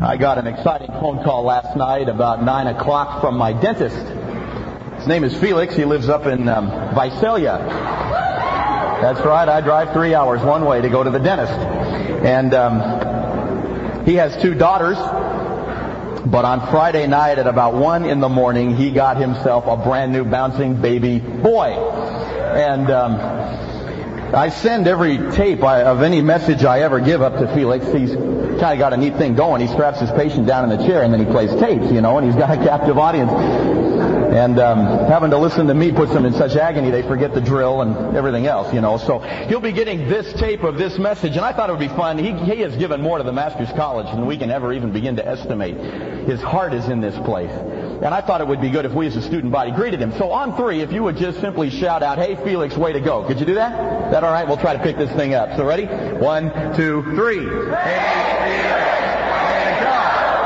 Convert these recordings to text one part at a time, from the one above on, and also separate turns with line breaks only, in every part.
I got an exciting phone call last night about 9 o'clock from my dentist. His name is Felix. He lives up in um, Visalia. That's right. I drive three hours one way to go to the dentist. And um, he has two daughters. But on Friday night at about 1 in the morning, he got himself a brand new bouncing baby boy. And um, I send every tape of any message I ever give up to Felix. He's kind of got a neat thing going. He straps his patient down in the chair and then he plays tapes, you know, and he's got a captive audience. And um, having to listen to me puts them in such agony they forget the drill and everything else, you know. So he'll be getting this tape of this message, and I thought it would be fun. He, he has given more to the Masters College than we can ever even begin to estimate. His heart is in this place. And I thought it would be good if we as a student body greeted him. So on three, if you would just simply shout out, hey Felix, way to go. Could you do that? That alright? We'll try to pick this thing up. So ready? One, two, three. Hey Felix,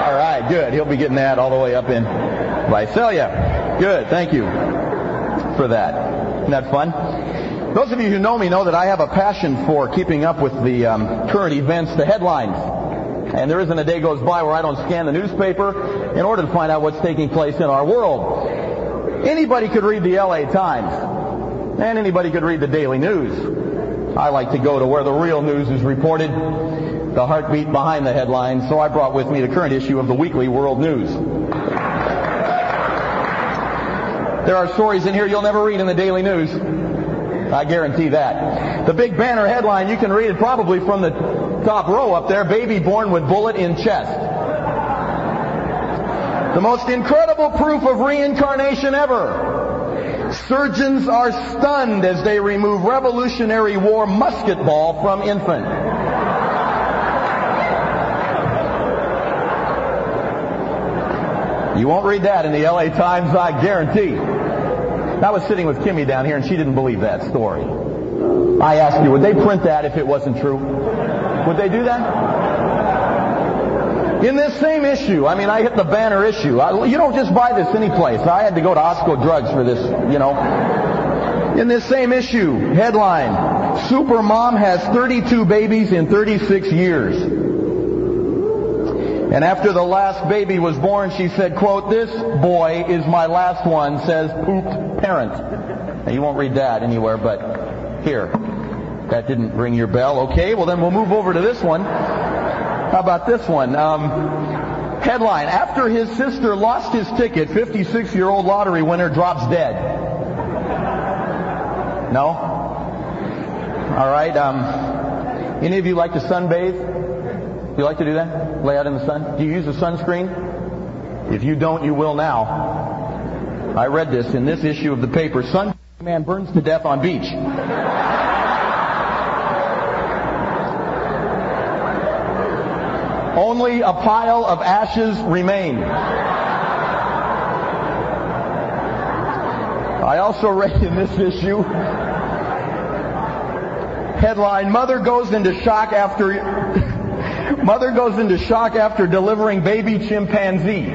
Alright, good. He'll be getting that all the way up in Visalia. Good, thank you for that. Isn't that fun? Those of you who know me know that I have a passion for keeping up with the um, current events, the headlines. And there isn't a day goes by where I don't scan the newspaper in order to find out what's taking place in our world. Anybody could read the LA Times. And anybody could read the Daily News. I like to go to where the real news is reported, the heartbeat behind the headlines, so I brought with me the current issue of the Weekly World News. There are stories in here you'll never read in the Daily News. I guarantee that. The big banner headline, you can read it probably from the top row up there, baby born with bullet in chest. The most incredible proof of reincarnation ever. Surgeons are stunned as they remove Revolutionary War musket ball from infant. You won't read that in the LA Times, I guarantee. I was sitting with Kimmy down here and she didn't believe that story. I asked you, would they print that if it wasn't true? Would they do that? In this same issue, I mean, I hit the banner issue. I, you don't just buy this anyplace. I had to go to Osco Drugs for this, you know. In this same issue, headline, Supermom has 32 babies in 36 years. And after the last baby was born, she said, quote, this boy is my last one, says pooped parent. Now you won't read that anywhere, but here. That didn't ring your bell. Okay, well then we'll move over to this one. How about this one? Um, headline, after his sister lost his ticket, 56-year-old lottery winner drops dead. No? All right. Um, any of you like to sunbathe? You like to do that? Lay out in the sun? Do you use a sunscreen? If you don't, you will now. I read this in this issue of the paper. Sun man burns to death on beach. Only a pile of ashes remain. I also read in this issue headline Mother goes into shock after Mother goes into shock after delivering baby chimpanzee.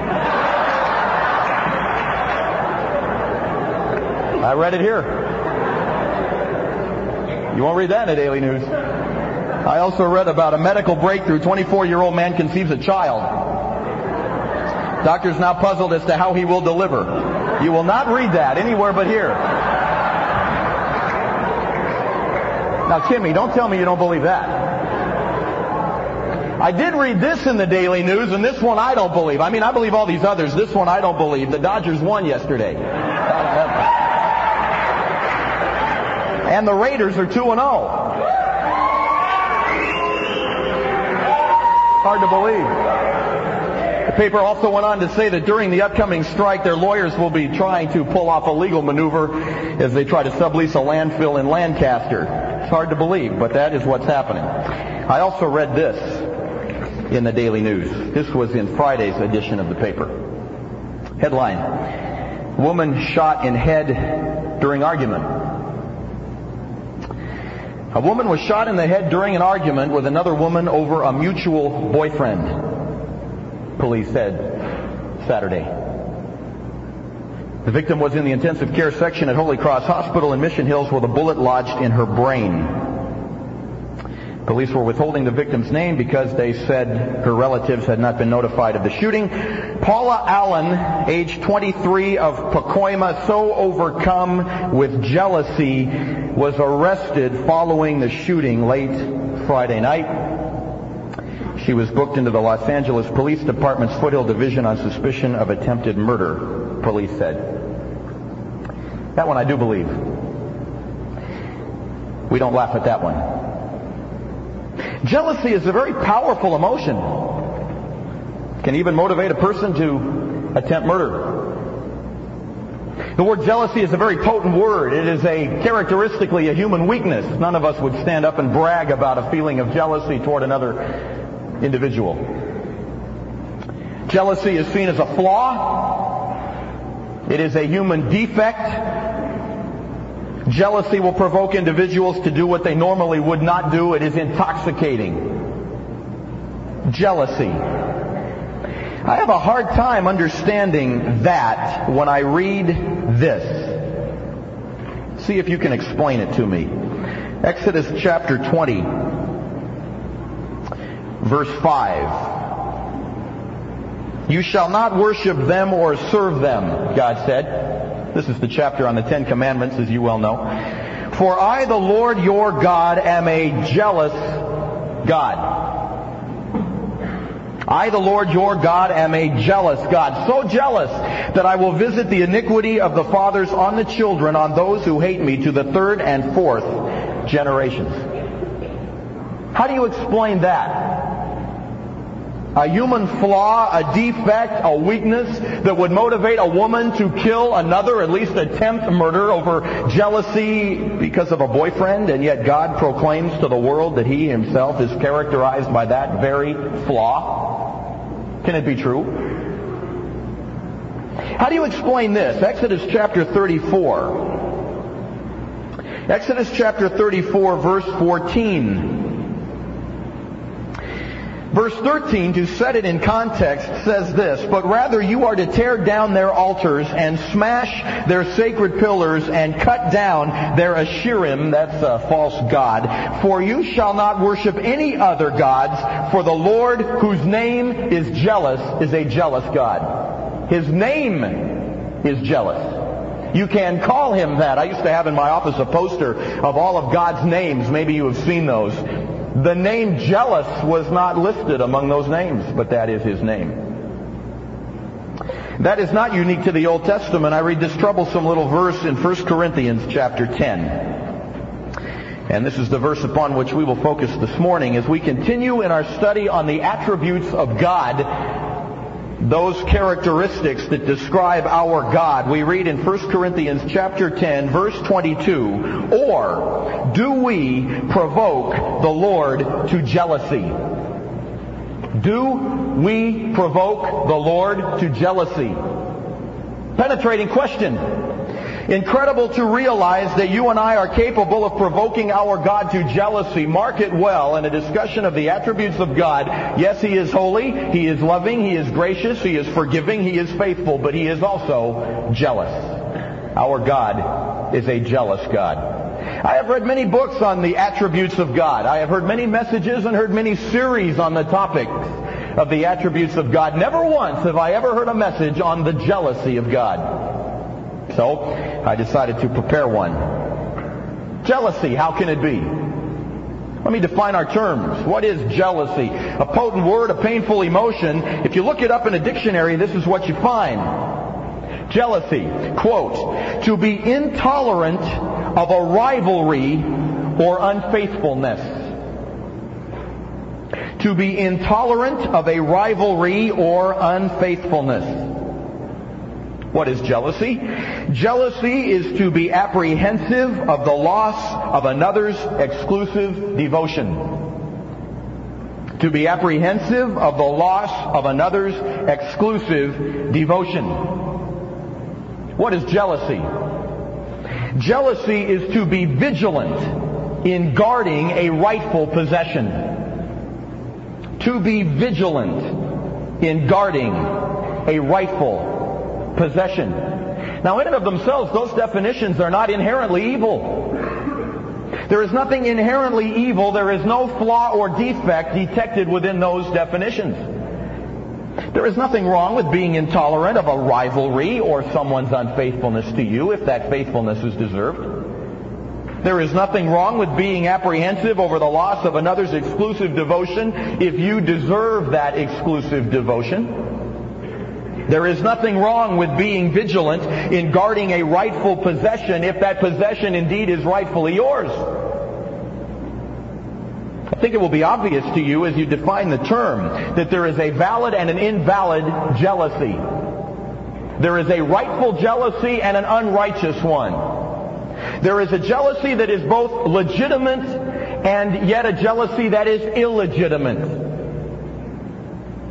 I read it here. You won't read that in the Daily News. I also read about a medical breakthrough. 24-year-old man conceives a child. Doctors now puzzled as to how he will deliver. You will not read that anywhere but here. Now, Kimmy, don't tell me you don't believe that. I did read this in the Daily News, and this one I don't believe. I mean, I believe all these others. This one I don't believe. The Dodgers won yesterday. And the Raiders are 2 and 0. Hard to believe. The paper also went on to say that during the upcoming strike, their lawyers will be trying to pull off a legal maneuver as they try to sublease a landfill in Lancaster. It's hard to believe, but that is what's happening. I also read this in the Daily News. This was in Friday's edition of the paper. Headline, woman shot in head during argument. A woman was shot in the head during an argument with another woman over a mutual boyfriend, police said Saturday. The victim was in the intensive care section at Holy Cross Hospital in Mission Hills with a bullet lodged in her brain. Police were withholding the victim's name because they said her relatives had not been notified of the shooting. Paula Allen, age 23 of Pacoima, so overcome with jealousy, was arrested following the shooting late Friday night. She was booked into the Los Angeles Police Department's Foothill Division on suspicion of attempted murder, police said. That one I do believe. We don't laugh at that one. Jealousy is a very powerful emotion. It can even motivate a person to attempt murder. The word jealousy is a very potent word. It is a characteristically a human weakness. None of us would stand up and brag about a feeling of jealousy toward another individual. Jealousy is seen as a flaw. It is a human defect. Jealousy will provoke individuals to do what they normally would not do. It is intoxicating. Jealousy. I have a hard time understanding that when I read this. See if you can explain it to me. Exodus chapter 20, verse 5. You shall not worship them or serve them, God said. This is the chapter on the Ten Commandments, as you well know. For I, the Lord your God, am a jealous God. I, the Lord your God, am a jealous God. So jealous that I will visit the iniquity of the fathers on the children, on those who hate me, to the third and fourth generations. How do you explain that? A human flaw, a defect, a weakness that would motivate a woman to kill another, at least attempt murder over jealousy because of a boyfriend, and yet God proclaims to the world that he himself is characterized by that very flaw? Can it be true? How do you explain this? Exodus chapter 34. Exodus chapter 34 verse 14. Verse 13, to set it in context, says this, But rather you are to tear down their altars and smash their sacred pillars and cut down their Asherim, that's a false god. For you shall not worship any other gods, for the Lord, whose name is jealous, is a jealous God. His name is jealous. You can call him that. I used to have in my office a poster of all of God's names. Maybe you have seen those. The name jealous was not listed among those names, but that is his name. That is not unique to the Old Testament. I read this troublesome little verse in 1 Corinthians chapter 10. And this is the verse upon which we will focus this morning as we continue in our study on the attributes of God those characteristics that describe our God. We read in 1 Corinthians chapter 10 verse 22, or do we provoke the Lord to jealousy? Do we provoke the Lord to jealousy? Penetrating question. Incredible to realize that you and I are capable of provoking our God to jealousy. Mark it well in a discussion of the attributes of God. Yes, He is holy, He is loving, He is gracious, He is forgiving, He is faithful, but He is also jealous. Our God is a jealous God. I have read many books on the attributes of God. I have heard many messages and heard many series on the topic of the attributes of God. Never once have I ever heard a message on the jealousy of God. So I decided to prepare one. Jealousy, how can it be? Let me define our terms. What is jealousy? A potent word, a painful emotion. If you look it up in a dictionary, this is what you find. Jealousy, quote, to be intolerant of a rivalry or unfaithfulness. To be intolerant of a rivalry or unfaithfulness. What is jealousy? Jealousy is to be apprehensive of the loss of another's exclusive devotion. To be apprehensive of the loss of another's exclusive devotion. What is jealousy? Jealousy is to be vigilant in guarding a rightful possession. To be vigilant in guarding a rightful possession. Now, in and of themselves, those definitions are not inherently evil. There is nothing inherently evil, there is no flaw or defect detected within those definitions. There is nothing wrong with being intolerant of a rivalry or someone's unfaithfulness to you if that faithfulness is deserved. There is nothing wrong with being apprehensive over the loss of another's exclusive devotion if you deserve that exclusive devotion. There is nothing wrong with being vigilant in guarding a rightful possession if that possession indeed is rightfully yours. I think it will be obvious to you as you define the term that there is a valid and an invalid jealousy. There is a rightful jealousy and an unrighteous one. There is a jealousy that is both legitimate and yet a jealousy that is illegitimate.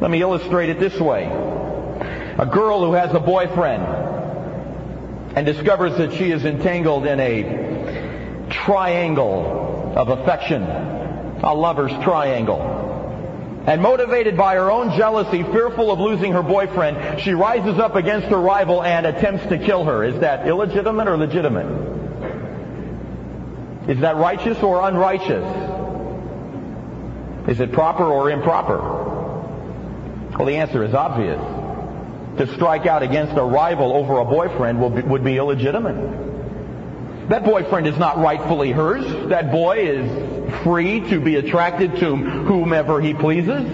Let me illustrate it this way. A girl who has a boyfriend and discovers that she is entangled in a triangle of affection, a lover's triangle. And motivated by her own jealousy, fearful of losing her boyfriend, she rises up against her rival and attempts to kill her. Is that illegitimate or legitimate? Is that righteous or unrighteous? Is it proper or improper? Well, the answer is obvious. To strike out against a rival over a boyfriend be, would be illegitimate. That boyfriend is not rightfully hers. That boy is free to be attracted to whomever he pleases.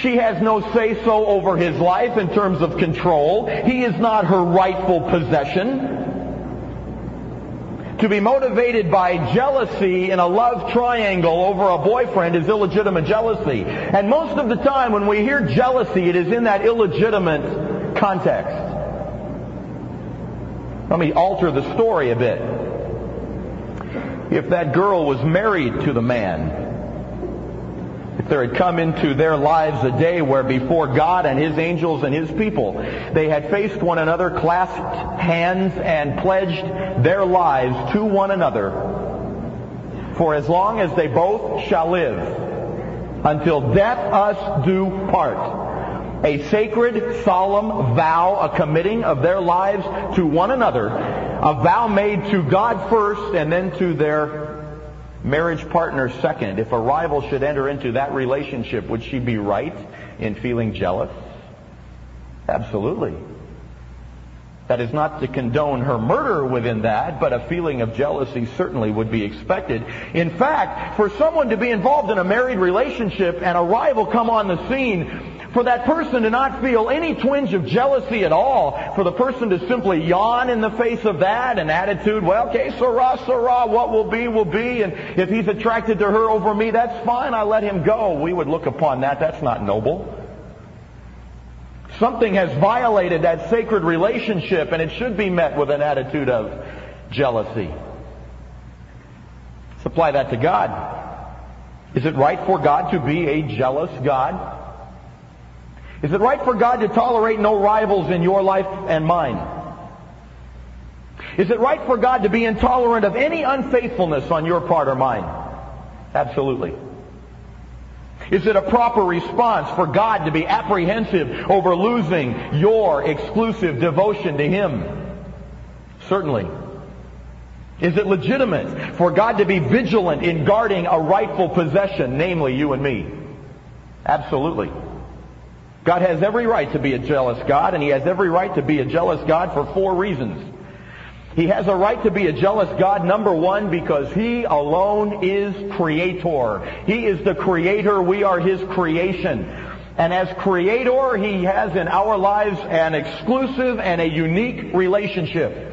She has no say-so over his life in terms of control. He is not her rightful possession. To be motivated by jealousy in a love triangle over a boyfriend is illegitimate jealousy. And most of the time when we hear jealousy, it is in that illegitimate context. Let me alter the story a bit. If that girl was married to the man, there had come into their lives a day where before God and His angels and His people, they had faced one another, clasped hands, and pledged their lives to one another for as long as they both shall live, until death us do part. A sacred, solemn vow, a committing of their lives to one another, a vow made to God first and then to their marriage partner second, if a rival should enter into that relationship, would she be right in feeling jealous? Absolutely. That is not to condone her murder within that, but a feeling of jealousy certainly would be expected. In fact, for someone to be involved in a married relationship and a rival come on the scene for that person to not feel any twinge of jealousy at all, for the person to simply yawn in the face of that, an attitude, well, okay, Sarah, Sarah, what will be, will be, and if he's attracted to her over me, that's fine, I let him go. We would look upon that. That's not noble. Something has violated that sacred relationship, and it should be met with an attitude of jealousy. Let's that to God. Is it right for God to be a jealous God? Is it right for God to tolerate no rivals in your life and mine? Is it right for God to be intolerant of any unfaithfulness on your part or mine? Absolutely. Is it a proper response for God to be apprehensive over losing your exclusive devotion to Him? Certainly. Is it legitimate for God to be vigilant in guarding a rightful possession, namely you and me? Absolutely. God has every right to be a jealous God, and He has every right to be a jealous God for four reasons. He has a right to be a jealous God, number one, because He alone is creator. He is the creator. We are His creation. And as creator, He has in our lives an exclusive and a unique relationship.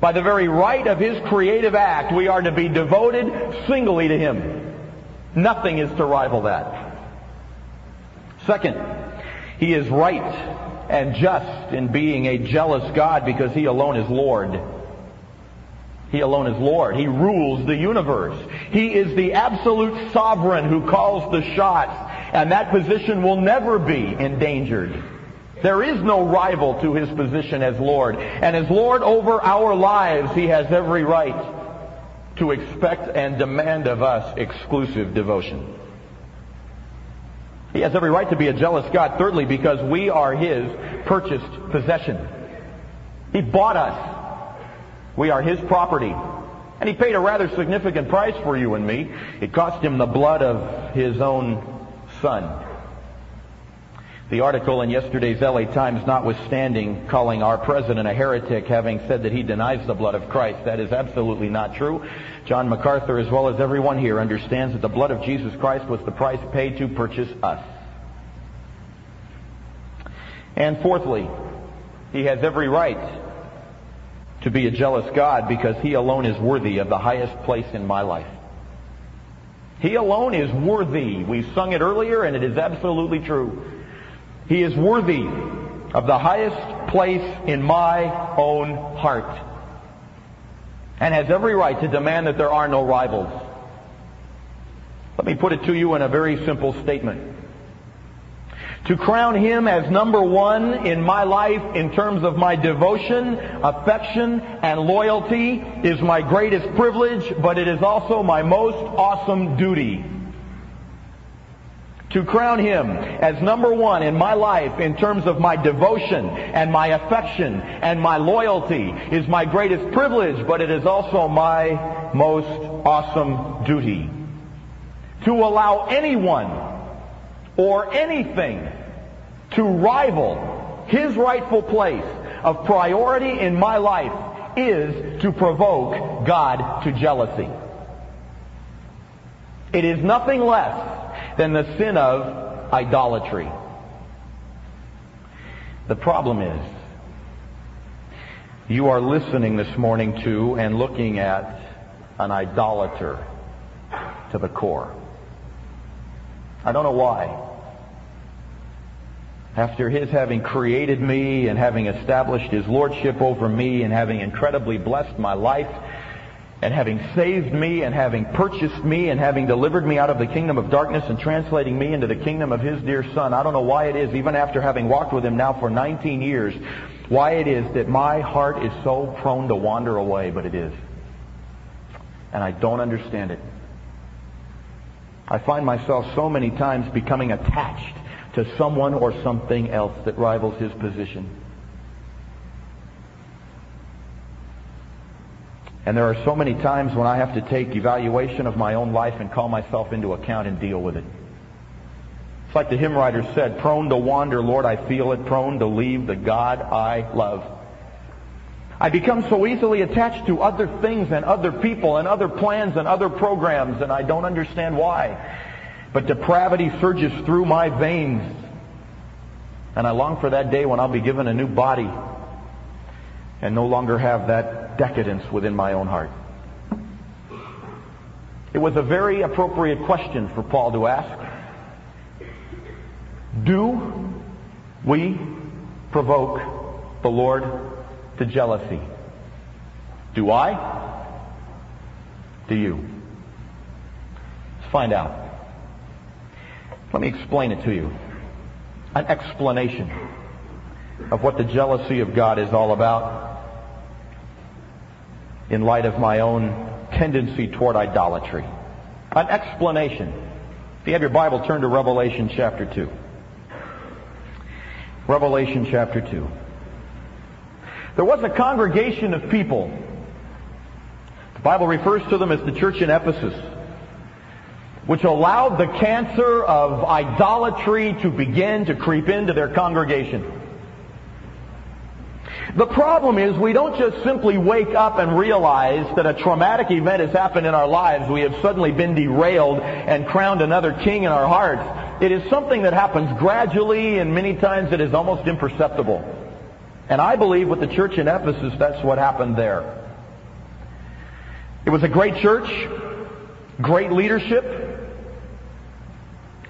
By the very right of His creative act, we are to be devoted singly to Him. Nothing is to rival that. Second, he is right and just in being a jealous God because he alone is Lord. He alone is Lord. He rules the universe. He is the absolute sovereign who calls the shots, and that position will never be endangered. There is no rival to his position as Lord. And as Lord over our lives, he has every right to expect and demand of us exclusive devotion. He has every right to be a jealous God. Thirdly, because we are His purchased possession. He bought us. We are His property. And he paid a rather significant price for you and me. It cost him the blood of his own son. The article in yesterday's LA Times, notwithstanding calling our president a heretic, having said that he denies the blood of Christ, that is absolutely not true. John MacArthur, as well as everyone here, understands that the blood of Jesus Christ was the price paid to purchase us. And fourthly, he has every right to be a jealous God because he alone is worthy of the highest place in my life. He alone is worthy. We sung it earlier and it is absolutely true. He is worthy of the highest place in my own heart and has every right to demand that there are no rivals. Let me put it to you in a very simple statement. To crown him as number one in my life in terms of my devotion, affection, and loyalty is my greatest privilege, but it is also my most awesome duty to crown him as number one in my life in terms of my devotion and my affection and my loyalty is my greatest privilege, but it is also my most awesome duty. To allow anyone or anything to rival his rightful place of priority in my life is to provoke God to jealousy. It is nothing less than the sin of idolatry. The problem is, you are listening this morning to and looking at an idolater to the core. I don't know why. After His having created me and having established His Lordship over me and having incredibly blessed my life, and having saved me and having purchased me and having delivered me out of the kingdom of darkness and translating me into the kingdom of his dear son. I don't know why it is, even after having walked with him now for 19 years, why it is that my heart is so prone to wander away, but it is. And I don't understand it. I find myself so many times becoming attached to someone or something else that rivals his position. And there are so many times when I have to take evaluation of my own life and call myself into account and deal with it. It's like the hymn writer said, prone to wander, Lord, I feel it, prone to leave the God I love. I become so easily attached to other things and other people and other plans and other programs, and I don't understand why. But depravity surges through my veins, and I long for that day when I'll be given a new body and no longer have that decadence within my own heart? It was a very appropriate question for Paul to ask. Do we provoke the Lord to jealousy? Do I? Do you? Let's find out. Let me explain it to you. An explanation of what the jealousy of God is all about in light of my own tendency toward idolatry. An explanation. If you have your Bible, turn to Revelation chapter 2. Revelation chapter 2. There was a congregation of people. The Bible refers to them as the church in Ephesus, which allowed the cancer of idolatry to begin to creep into their congregation. The problem is we don't just simply wake up and realize that a traumatic event has happened in our lives. We have suddenly been derailed and crowned another king in our hearts. It is something that happens gradually and many times it is almost imperceptible. And I believe with the church in Ephesus, that's what happened there. It was a great church, great leadership,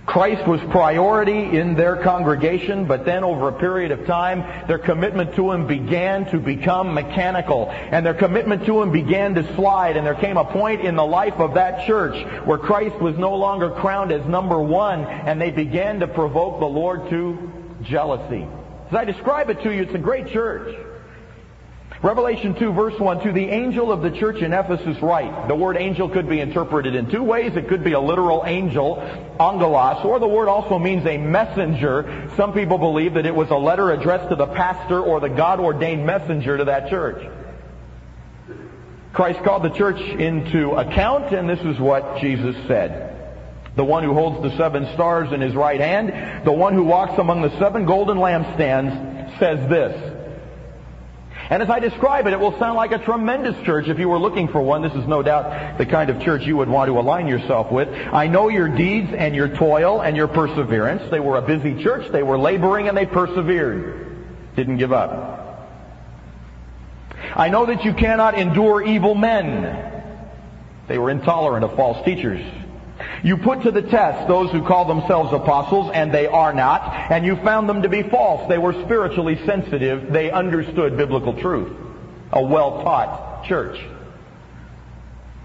Christ was priority in their congregation, but then over a period of time, their commitment to Him began to become mechanical, and their commitment to Him began to slide, and there came a point in the life of that church where Christ was no longer crowned as number one, and they began to provoke the Lord to jealousy. As I describe it to you, it's a great church. Revelation 2 verse 1, to the angel of the church in Ephesus write. The word angel could be interpreted in two ways. It could be a literal angel, angelos, or the word also means a messenger. Some people believe that it was a letter addressed to the pastor or the God-ordained messenger to that church. Christ called the church into account, and this is what Jesus said. The one who holds the seven stars in his right hand, the one who walks among the seven golden lampstands, says this. And as I describe it, it will sound like a tremendous church. If you were looking for one, this is no doubt the kind of church you would want to align yourself with. I know your deeds and your toil and your perseverance. They were a busy church. They were laboring and they persevered. Didn't give up. I know that you cannot endure evil men. They were intolerant of false teachers. You put to the test those who call themselves apostles, and they are not, and you found them to be false. They were spiritually sensitive. They understood biblical truth. A well-taught church.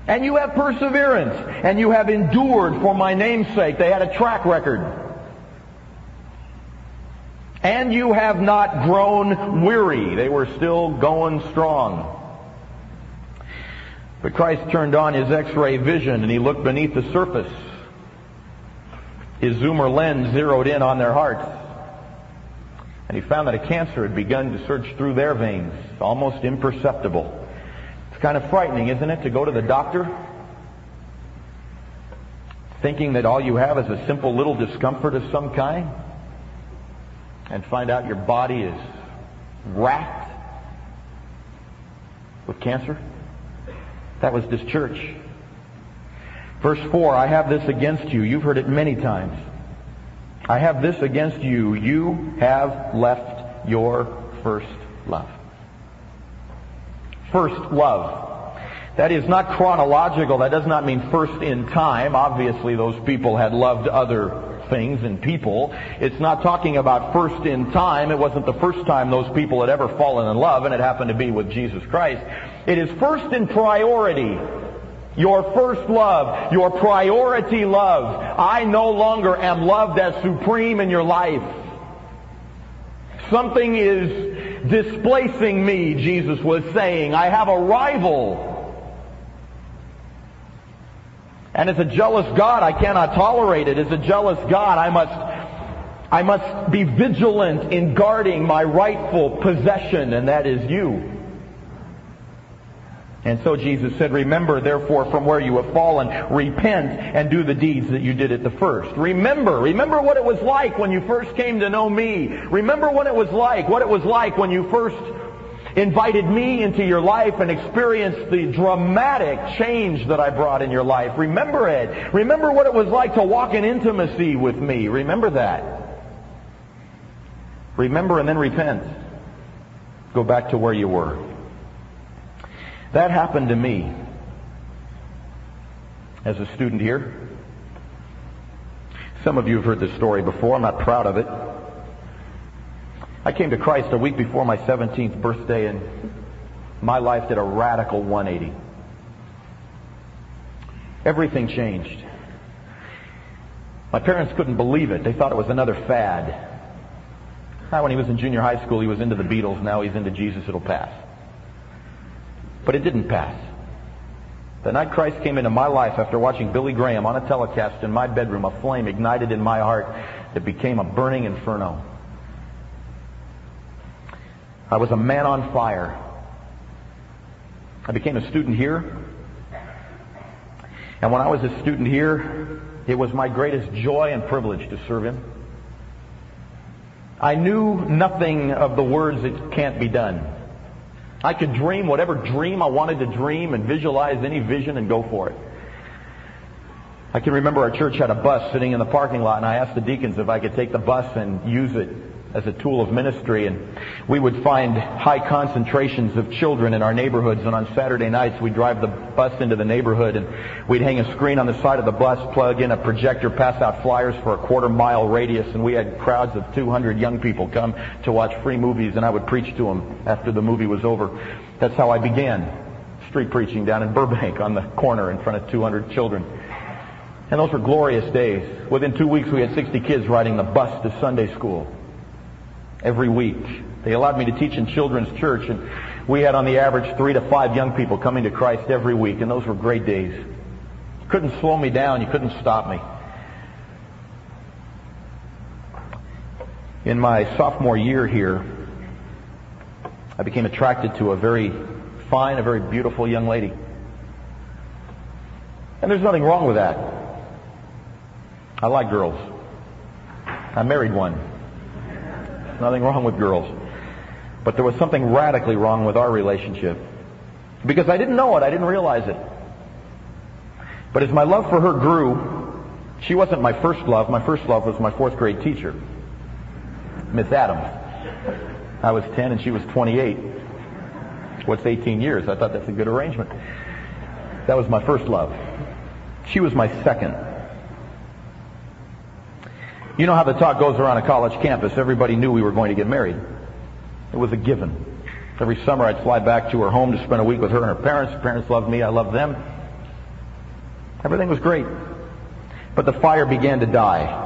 And you have perseverance, and you have endured for my name's sake. They had a track record. And you have not grown weary. They were still going strong. But Christ turned on his x-ray vision and he looked beneath the surface. His zoomer lens zeroed in on their hearts. And he found that a cancer had begun to surge through their veins, almost imperceptible. It's kind of frightening, isn't it, to go to the doctor thinking that all you have is a simple little discomfort of some kind and find out your body is racked with cancer? That was this church. Verse 4, I have this against you. You've heard it many times. I have this against you. You have left your first love. First love. That is not chronological. That does not mean first in time. Obviously, those people had loved other things and people. It's not talking about first in time. It wasn't the first time those people had ever fallen in love, and it happened to be with Jesus Christ. It is first in priority. Your first love, your priority love. I no longer am loved as supreme in your life. Something is displacing me, Jesus was saying. I have a rival. And as a jealous God, I cannot tolerate it. As a jealous God, I must, I must be vigilant in guarding my rightful possession, and that is you. And so Jesus said, Remember therefore from where you have fallen, repent and do the deeds that you did at the first. Remember, remember what it was like when you first came to know me. Remember what it was like, what it was like when you first invited me into your life and experienced the dramatic change that I brought in your life. Remember it. Remember what it was like to walk in intimacy with me. Remember that. Remember and then repent. Go back to where you were. That happened to me as a student here. Some of you have heard this story before. I'm not proud of it. I came to Christ a week before my 17th birthday, and my life did a radical 180. Everything changed. My parents couldn't believe it. They thought it was another fad. Now, When he was in junior high school, he was into the Beatles. Now he's into Jesus, it'll pass. But it didn't pass. The night Christ came into my life after watching Billy Graham on a telecast in my bedroom, a flame ignited in my heart that became a burning inferno. I was a man on fire. I became a student here. And when I was a student here, it was my greatest joy and privilege to serve Him. I knew nothing of the words that can't be done. I could dream whatever dream I wanted to dream and visualize any vision and go for it. I can remember our church had a bus sitting in the parking lot, and I asked the deacons if I could take the bus and use it as a tool of ministry. And we would find high concentrations of children in our neighborhoods. And on Saturday nights, we'd drive the bus into the neighborhood and we'd hang a screen on the side of the bus, plug in a projector, pass out flyers for a quarter mile radius. And we had crowds of 200 young people come to watch free movies. And I would preach to them after the movie was over. That's how I began street preaching down in Burbank on the corner in front of 200 children. And those were glorious days. Within two weeks, we had 60 kids riding the bus to Sunday school every week. They allowed me to teach in children's church, and we had on the average three to five young people coming to Christ every week, and those were great days. You couldn't slow me down. You couldn't stop me. In my sophomore year here, I became attracted to a very fine, a very beautiful young lady. And there's nothing wrong with that. I like girls. I married one. Nothing wrong with girls. But there was something radically wrong with our relationship. Because I didn't know it, I didn't realize it. But as my love for her grew, she wasn't my first love. My first love was my fourth grade teacher, Miss Adams. I was 10 and she was 28. What's 18 years? I thought that's a good arrangement. That was my first love. She was my second. You know how the talk goes around a college campus. Everybody knew we were going to get married. It was a given. Every summer I'd fly back to her home to spend a week with her and her parents. Her parents loved me. I loved them. Everything was great. But the fire began to die.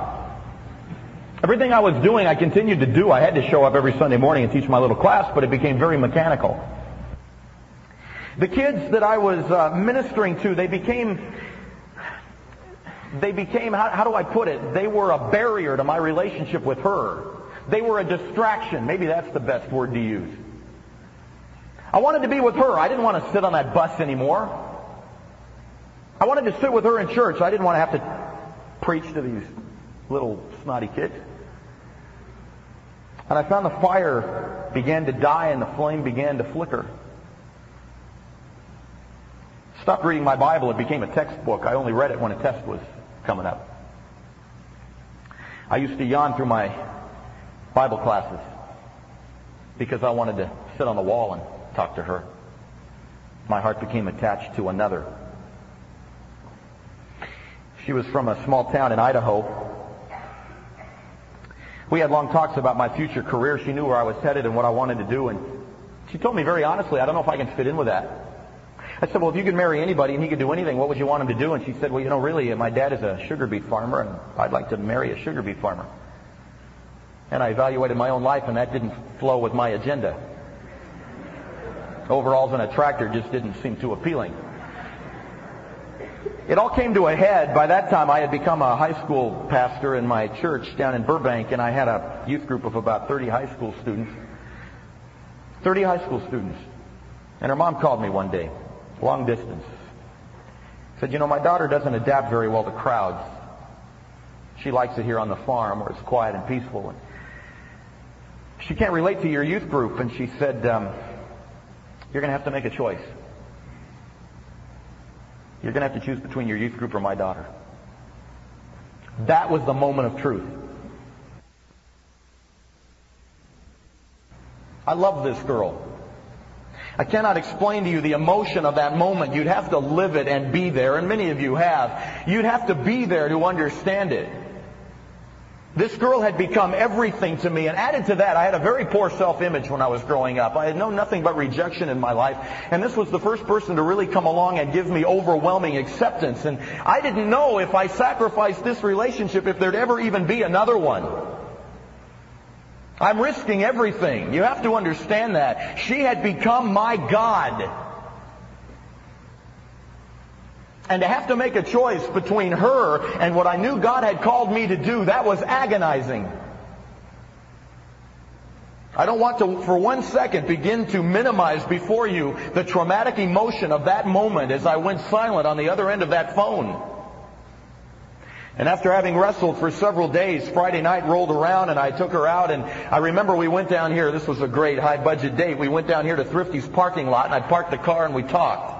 Everything I was doing, I continued to do. I had to show up every Sunday morning and teach my little class, but it became very mechanical. The kids that I was uh, ministering to, they became they became, how, how do I put it? They were a barrier to my relationship with her. They were a distraction. Maybe that's the best word to use. I wanted to be with her. I didn't want to sit on that bus anymore. I wanted to sit with her in church. I didn't want to have to preach to these little snotty kids. And I found the fire began to die and the flame began to flicker. Stopped reading my Bible. It became a textbook. I only read it when a test was coming up. I used to yawn through my Bible classes because I wanted to sit on the wall and talk to her. My heart became attached to another. She was from a small town in Idaho. We had long talks about my future career. She knew where I was headed and what I wanted to do, and she told me very honestly, I don't know if I can fit in with that. I said, well, if you could marry anybody and he could do anything, what would you want him to do? And she said, well, you know, really, my dad is a sugar beet farmer, and I'd like to marry a sugar beet farmer. And I evaluated my own life, and that didn't flow with my agenda. Overalls and a tractor just didn't seem too appealing. It all came to a head. By that time, I had become a high school pastor in my church down in Burbank, and I had a youth group of about 30 high school students. 30 high school students. And her mom called me one day long distance. Said, you know, my daughter doesn't adapt very well to crowds. She likes it here on the farm where it's quiet and peaceful. And she can't relate to your youth group. And she said, um, you're going to have to make a choice. You're going to have to choose between your youth group or my daughter. That was the moment of truth. I love this girl. I cannot explain to you the emotion of that moment. You'd have to live it and be there, and many of you have. You'd have to be there to understand it. This girl had become everything to me, and added to that, I had a very poor self-image when I was growing up. I had known nothing but rejection in my life, and this was the first person to really come along and give me overwhelming acceptance. And I didn't know if I sacrificed this relationship, if there'd ever even be another one. I'm risking everything. You have to understand that. She had become my God. And to have to make a choice between her and what I knew God had called me to do, that was agonizing. I don't want to, for one second, begin to minimize before you the traumatic emotion of that moment as I went silent on the other end of that phone. And after having wrestled for several days, Friday night rolled around and I took her out and I remember we went down here. This was a great high budget date. We went down here to Thrifty's parking lot and I parked the car and we talked.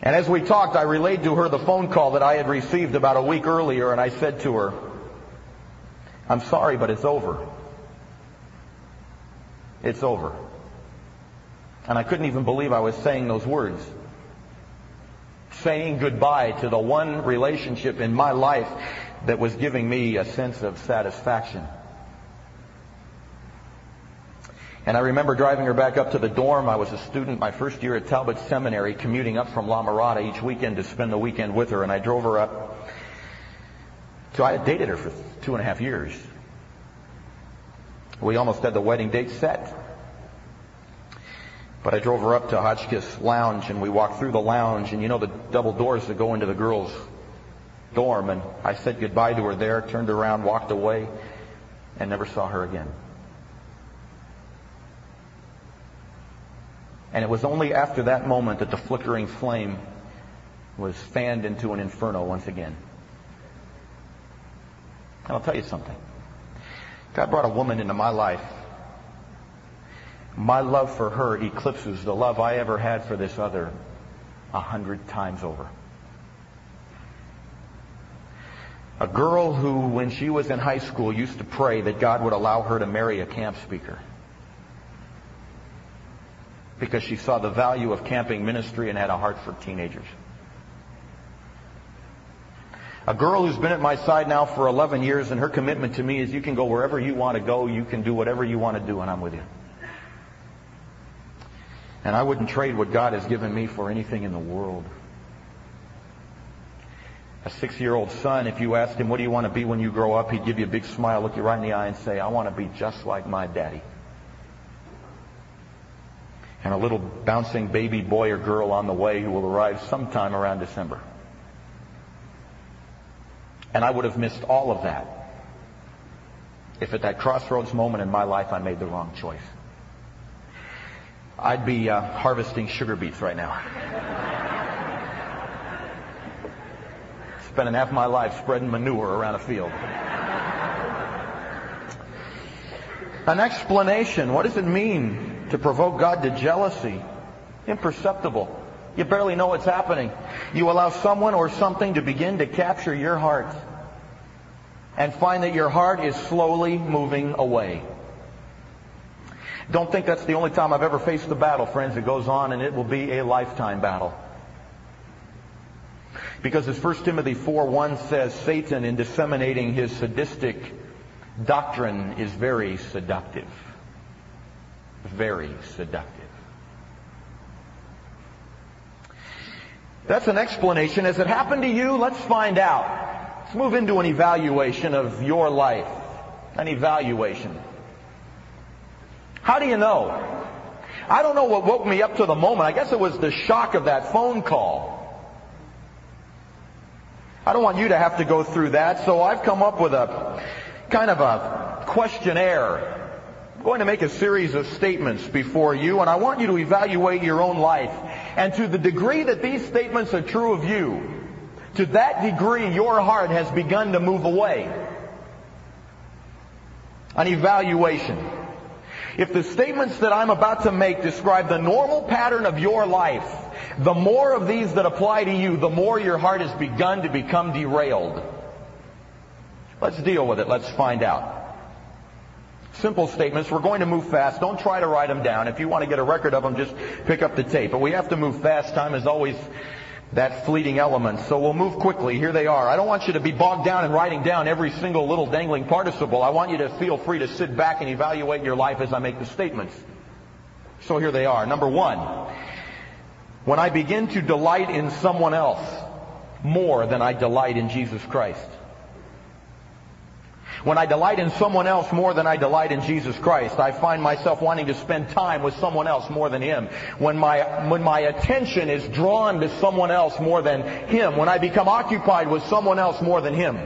And as we talked, I relayed to her the phone call that I had received about a week earlier and I said to her, I'm sorry, but it's over. It's over. And I couldn't even believe I was saying those words saying goodbye to the one relationship in my life that was giving me a sense of satisfaction. And I remember driving her back up to the dorm. I was a student my first year at Talbot Seminary, commuting up from La Mirada each weekend to spend the weekend with her. And I drove her up. So I had dated her for two and a half years. We almost had the wedding date set. But I drove her up to Hotchkiss Lounge and we walked through the lounge and you know the double doors that go into the girls' dorm and I said goodbye to her there, turned around, walked away, and never saw her again. And it was only after that moment that the flickering flame was fanned into an inferno once again. And I'll tell you something. God brought a woman into my life. My love for her eclipses the love I ever had for this other a hundred times over. A girl who, when she was in high school, used to pray that God would allow her to marry a camp speaker. Because she saw the value of camping ministry and had a heart for teenagers. A girl who's been at my side now for 11 years, and her commitment to me is you can go wherever you want to go, you can do whatever you want to do, and I'm with you. And I wouldn't trade what God has given me for anything in the world. A six-year-old son, if you asked him, what do you want to be when you grow up? He'd give you a big smile, look you right in the eye and say, I want to be just like my daddy. And a little bouncing baby boy or girl on the way who will arrive sometime around December. And I would have missed all of that if at that crossroads moment in my life I made the wrong choice. I'd be uh, harvesting sugar beets right now. Spending half my life spreading manure around a field. An explanation. What does it mean to provoke God to jealousy? Imperceptible. You barely know what's happening. You allow someone or something to begin to capture your heart and find that your heart is slowly moving away. Don't think that's the only time I've ever faced the battle, friends. It goes on and it will be a lifetime battle. Because as 1 Timothy 4:1 says, Satan in disseminating his sadistic doctrine is very seductive. Very seductive. That's an explanation. Has it happened to you? Let's find out. Let's move into an evaluation of your life. An evaluation. How do you know? I don't know what woke me up to the moment. I guess it was the shock of that phone call. I don't want you to have to go through that, so I've come up with a kind of a questionnaire. I'm going to make a series of statements before you, and I want you to evaluate your own life. And to the degree that these statements are true of you, to that degree your heart has begun to move away. An evaluation. If the statements that I'm about to make describe the normal pattern of your life, the more of these that apply to you, the more your heart has begun to become derailed. Let's deal with it. Let's find out. Simple statements. We're going to move fast. Don't try to write them down. If you want to get a record of them, just pick up the tape. But we have to move fast. Time is always that fleeting element. So we'll move quickly. Here they are. I don't want you to be bogged down in writing down every single little dangling participle. I want you to feel free to sit back and evaluate your life as I make the statements. So here they are. Number one, when I begin to delight in someone else more than I delight in Jesus Christ. When I delight in someone else more than I delight in Jesus Christ, I find myself wanting to spend time with someone else more than Him. When my, when my attention is drawn to someone else more than Him, when I become occupied with someone else more than Him,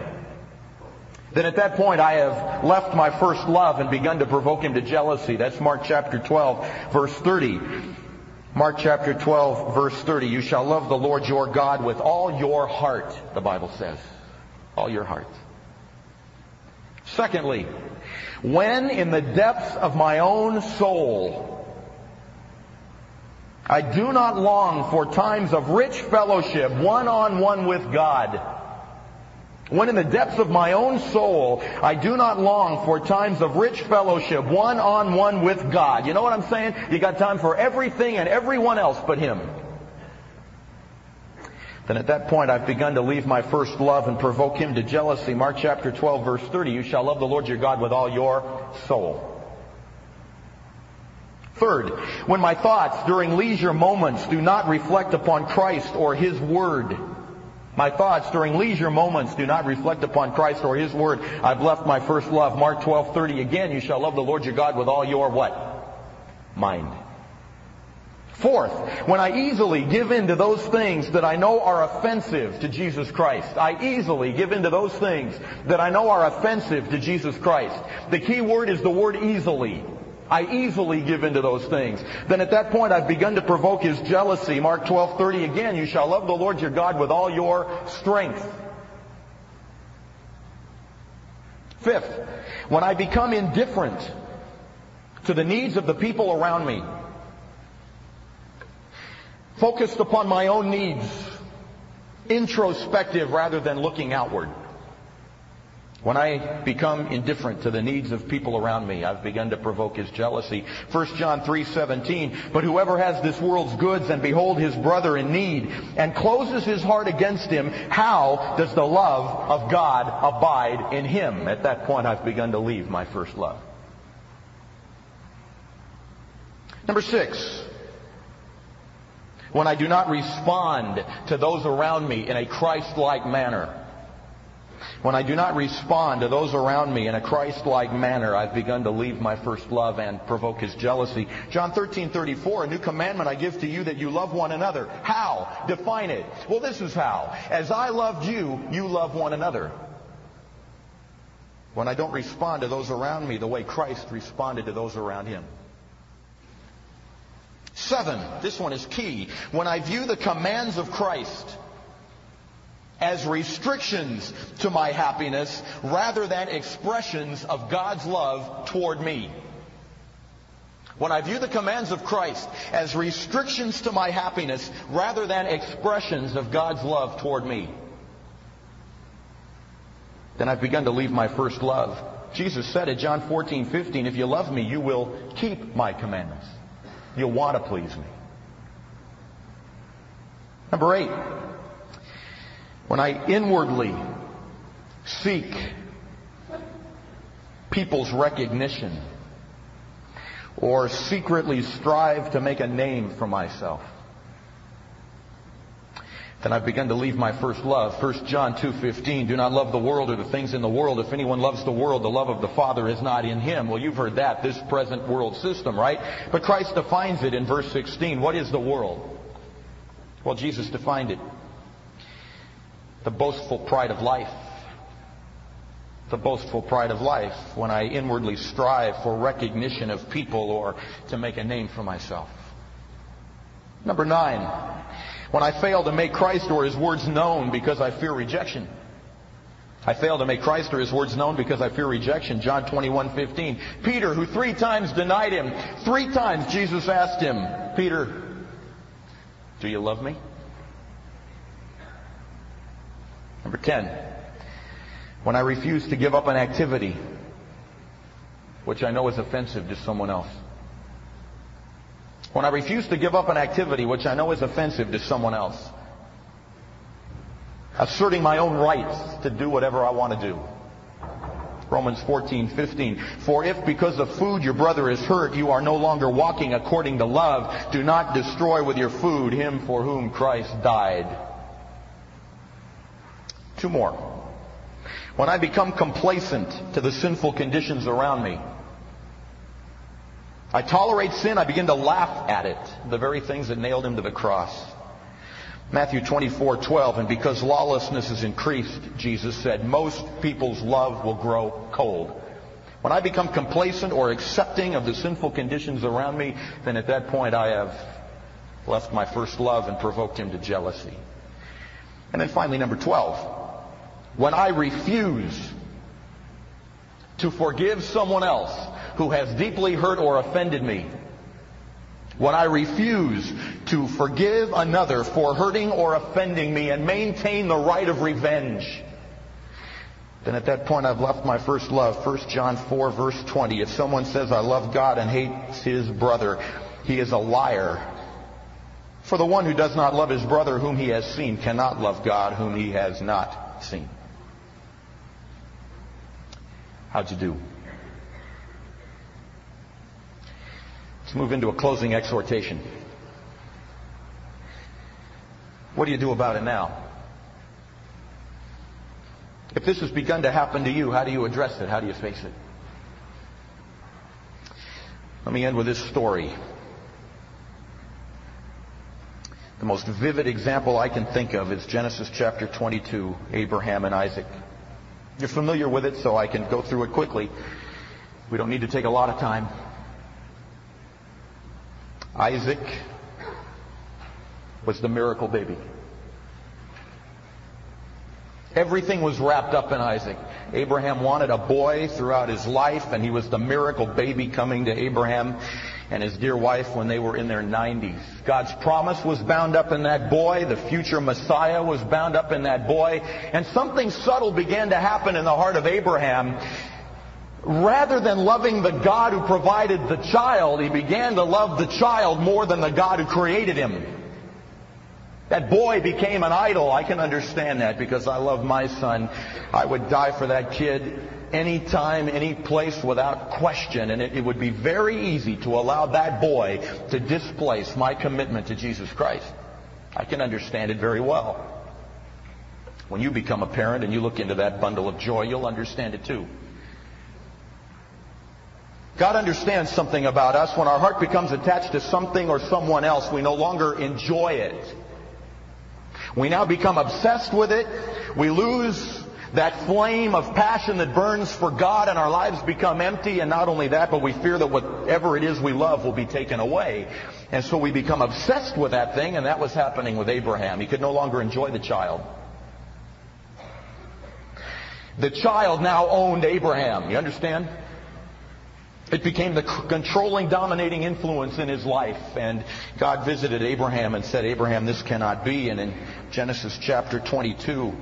then at that point I have left my first love and begun to provoke Him to jealousy. That's Mark chapter 12, verse 30. Mark chapter 12, verse 30. You shall love the Lord your God with all your heart, the Bible says. All your heart. Secondly, when in the depths of my own soul, I do not long for times of rich fellowship, one on one with God. When in the depths of my own soul, I do not long for times of rich fellowship, one on one with God. You know what I'm saying? You got time for everything and everyone else but Him then at that point I've begun to leave my first love and provoke him to jealousy. Mark chapter 12 verse 30, you shall love the Lord your God with all your soul. Third, when my thoughts during leisure moments do not reflect upon Christ or His Word, my thoughts during leisure moments do not reflect upon Christ or His Word, I've left my first love. Mark 12:30 again, you shall love the Lord your God with all your what? Mind. Fourth, when I easily give in to those things that I know are offensive to Jesus Christ. I easily give in to those things that I know are offensive to Jesus Christ. The key word is the word easily. I easily give in to those things. Then at that point I've begun to provoke his jealousy. Mark 12:30 again, you shall love the Lord your God with all your strength. Fifth, when I become indifferent to the needs of the people around me, focused upon my own needs, introspective rather than looking outward. When I become indifferent to the needs of people around me, I've begun to provoke his jealousy. 1 John 3:17, but whoever has this world's goods and behold his brother in need and closes his heart against him, how does the love of God abide in him? At that point I've begun to leave my first love. Number 6, when I do not respond to those around me in a Christ-like manner. When I do not respond to those around me in a Christ-like manner, I've begun to leave my first love and provoke his jealousy. John 13:34, a new commandment I give to you that you love one another. How? Define it. Well, this is how. As I loved you, you love one another. When I don't respond to those around me the way Christ responded to those around him. Seven, this one is key. When I view the commands of Christ as restrictions to my happiness rather than expressions of God's love toward me. When I view the commands of Christ as restrictions to my happiness rather than expressions of God's love toward me, then I've begun to leave my first love. Jesus said at John 14, 15, if you love me, you will keep my commandments. You'll want to please me. Number eight, when I inwardly seek people's recognition or secretly strive to make a name for myself, then I've begun to leave my first love. 1 John 2:15, do not love the world or the things in the world. If anyone loves the world, the love of the Father is not in him. Well, you've heard that, this present world system, right? But Christ defines it in verse 16. What is the world? Well, Jesus defined it the boastful pride of life. The boastful pride of life when I inwardly strive for recognition of people or to make a name for myself. Number nine, when I fail to make Christ or His words known because I fear rejection. I fail to make Christ or His words known because I fear rejection. John 21, 15. Peter, who three times denied Him, three times Jesus asked him, Peter, do you love me? Number 10, when I refuse to give up an activity which I know is offensive to someone else. When I refuse to give up an activity which I know is offensive to someone else. Asserting my own rights to do whatever I want to do. Romans 14, 15. For if because of food your brother is hurt, you are no longer walking according to love, do not destroy with your food him for whom Christ died. Two more. When I become complacent to the sinful conditions around me, I tolerate sin, I begin to laugh at it, the very things that nailed him to the cross. Matthew 24, 12, and because lawlessness is increased, Jesus said, most people's love will grow cold. When I become complacent or accepting of the sinful conditions around me, then at that point I have left my first love and provoked him to jealousy. And then finally, number 12 when I refuse to forgive someone else who has deeply hurt or offended me, when I refuse to forgive another for hurting or offending me and maintain the right of revenge, then at that point I've left my first love. 1 John 4 verse 20. If someone says I love God and hates his brother, he is a liar. For the one who does not love his brother whom he has seen cannot love God whom he has not seen. How'd you do? Let's move into a closing exhortation. What do you do about it now? If this has begun to happen to you, how do you address it? How do you face it? Let me end with this story. The most vivid example I can think of is Genesis chapter 22, Abraham and Isaac. You're familiar with it, so I can go through it quickly. We don't need to take a lot of time. Isaac was the miracle baby. Everything was wrapped up in Isaac. Abraham wanted a boy throughout his life, and he was the miracle baby coming to Abraham and his dear wife when they were in their 90s. God's promise was bound up in that boy. The future Messiah was bound up in that boy. And something subtle began to happen in the heart of Abraham. Rather than loving the God who provided the child, he began to love the child more than the God who created him. That boy became an idol. I can understand that because I love my son. I would die for that kid anytime, any place without question. And it, it, would be very easy to allow that boy to displace my commitment to Jesus Christ. I can understand it very well. When you become a parent and you look into that bundle of joy, you'll understand it too. God understands something about us. When our heart becomes attached to something or someone else, we no longer enjoy it. We now become obsessed with it. We lose that flame of passion that burns for God and our lives become empty. And not only that, but we fear that whatever it is we love will be taken away. And so we become obsessed with that thing, and that was happening with Abraham. He could no longer enjoy the child. The child now owned Abraham. You understand? It became the controlling, dominating influence in his life. And God visited Abraham and said, Abraham, this cannot be. And in Genesis chapter 22,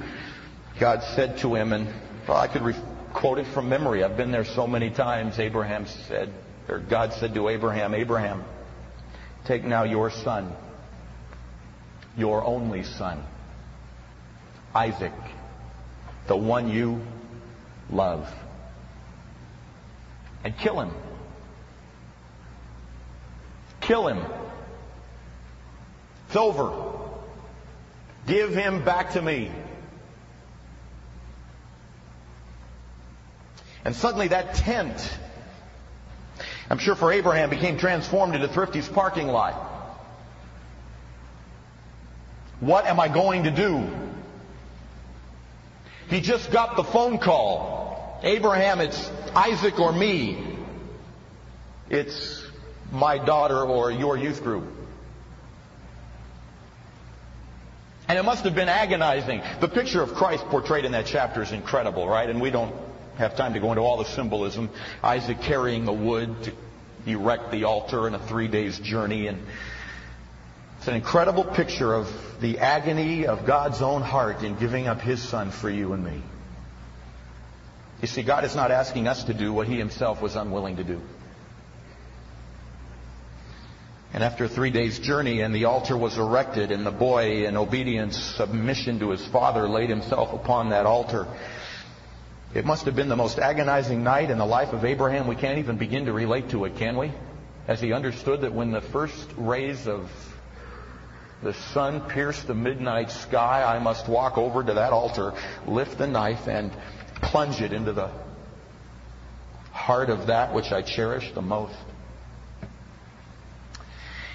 God said to him, and well, I could re- quote it from memory. I've been there so many times. Abraham said, or God said to Abraham, Abraham, take now your son, your only son, Isaac, the one you love and kill him. Kill him. It's over. Give him back to me. And suddenly that tent, I'm sure for Abraham, became transformed into Thrifty's parking lot. What am I going to do? He just got the phone call. Abraham, it's Isaac or me. It's my daughter or your youth group. And it must have been agonizing. The picture of Christ portrayed in that chapter is incredible, right? And we don't have time to go into all the symbolism. Isaac carrying the wood to erect the altar in a three days journey. And it's an incredible picture of the agony of God's own heart in giving up his son for you and me. You see, God is not asking us to do what he himself was unwilling to do. And after three days' journey, and the altar was erected, and the boy, in obedience, submission to his father, laid himself upon that altar. It must have been the most agonizing night in the life of Abraham. We can't even begin to relate to it, can we? As he understood that when the first rays of the sun pierced the midnight sky, I must walk over to that altar, lift the knife, and plunge it into the heart of that which I cherish the most.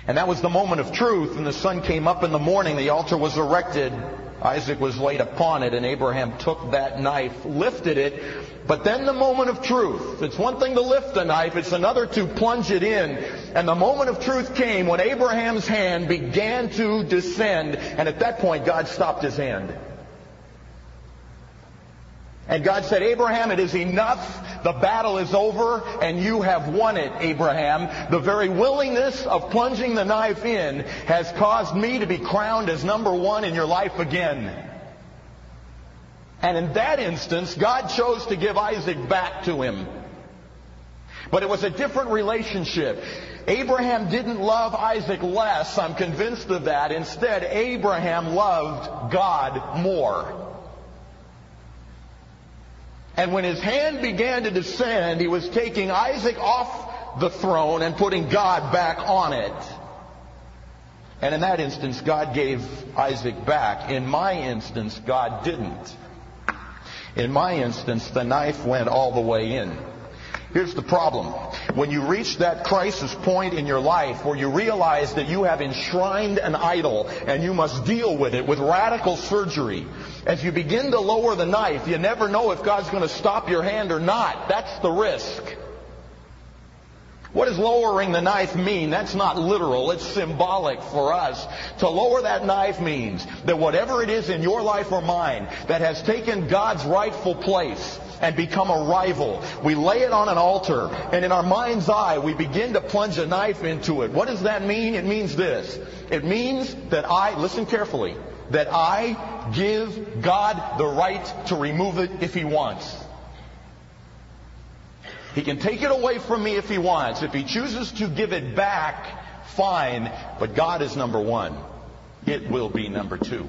And that was the moment of truth. And the sun came up in the morning. The altar was erected. Isaac was laid upon it. And Abraham took that knife, lifted it. But then the moment of truth. It's one thing to lift the knife. It's another to plunge it in. And the moment of truth came when Abraham's hand began to descend. And at that point, God stopped his hand. And God said, Abraham, it is enough. The battle is over and you have won it, Abraham. The very willingness of plunging the knife in has caused me to be crowned as number one in your life again. And in that instance, God chose to give Isaac back to him. But it was a different relationship. Abraham didn't love Isaac less. I'm convinced of that. Instead, Abraham loved God more. And when his hand began to descend, he was taking Isaac off the throne and putting God back on it. And in that instance, God gave Isaac back. In my instance, God didn't. In my instance, the knife went all the way in. Here's the problem. When you reach that crisis point in your life where you realize that you have enshrined an idol and you must deal with it with radical surgery, as you begin to lower the knife, you never know if God's going to stop your hand or not. That's the risk. What does lowering the knife mean? That's not literal. It's symbolic for us. To lower that knife means that whatever it is in your life or mine that has taken God's rightful place and become a rival, we lay it on an altar and in our mind's eye we begin to plunge a knife into it. What does that mean? It means this. It means that I, listen carefully, that I give God the right to remove it if He wants. He can take it away from me if he wants. If he chooses to give it back, fine. But God is number one. It will be number two.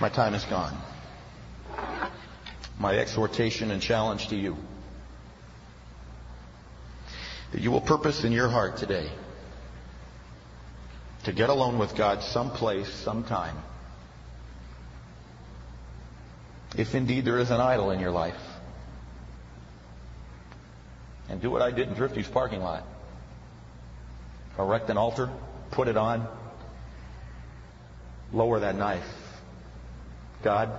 My time is gone. My exhortation and challenge to you that you will purpose in your heart today to get alone with God someplace, sometime if indeed there is an idol in your life. And do what I did in Thrifty's parking lot. Erect an altar, put it on, lower that knife. God,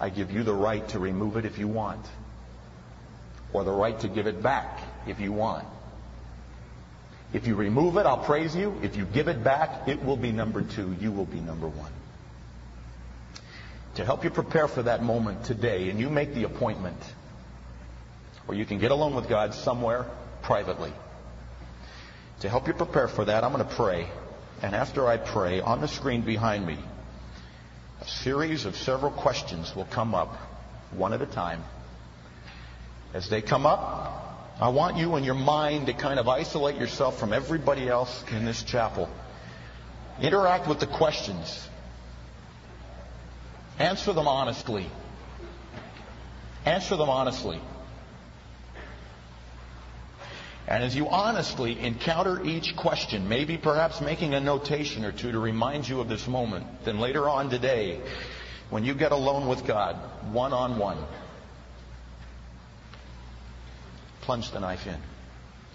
I give you the right to remove it if you want, or the right to give it back if you want. If you remove it, I'll praise you. If you give it back, it will be number two. You will be number one to help you prepare for that moment today, and you make the appointment, or you can get alone with God somewhere privately. To help you prepare for that, I'm going to pray. And after I pray, on the screen behind me, a series of several questions will come up one at a time. As they come up, I want you in your mind to kind of isolate yourself from everybody else in this chapel. Interact with the questions. Answer them honestly. Answer them honestly. And as you honestly encounter each question, maybe perhaps making a notation or two to remind you of this moment, then later on today, when you get alone with God, one on one, plunge the knife in.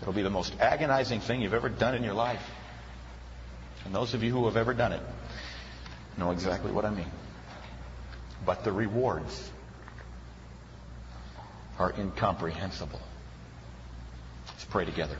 It'll be the most agonizing thing you've ever done in your life. And those of you who have ever done it know exactly what I mean but the rewards are incomprehensible. Let's pray together.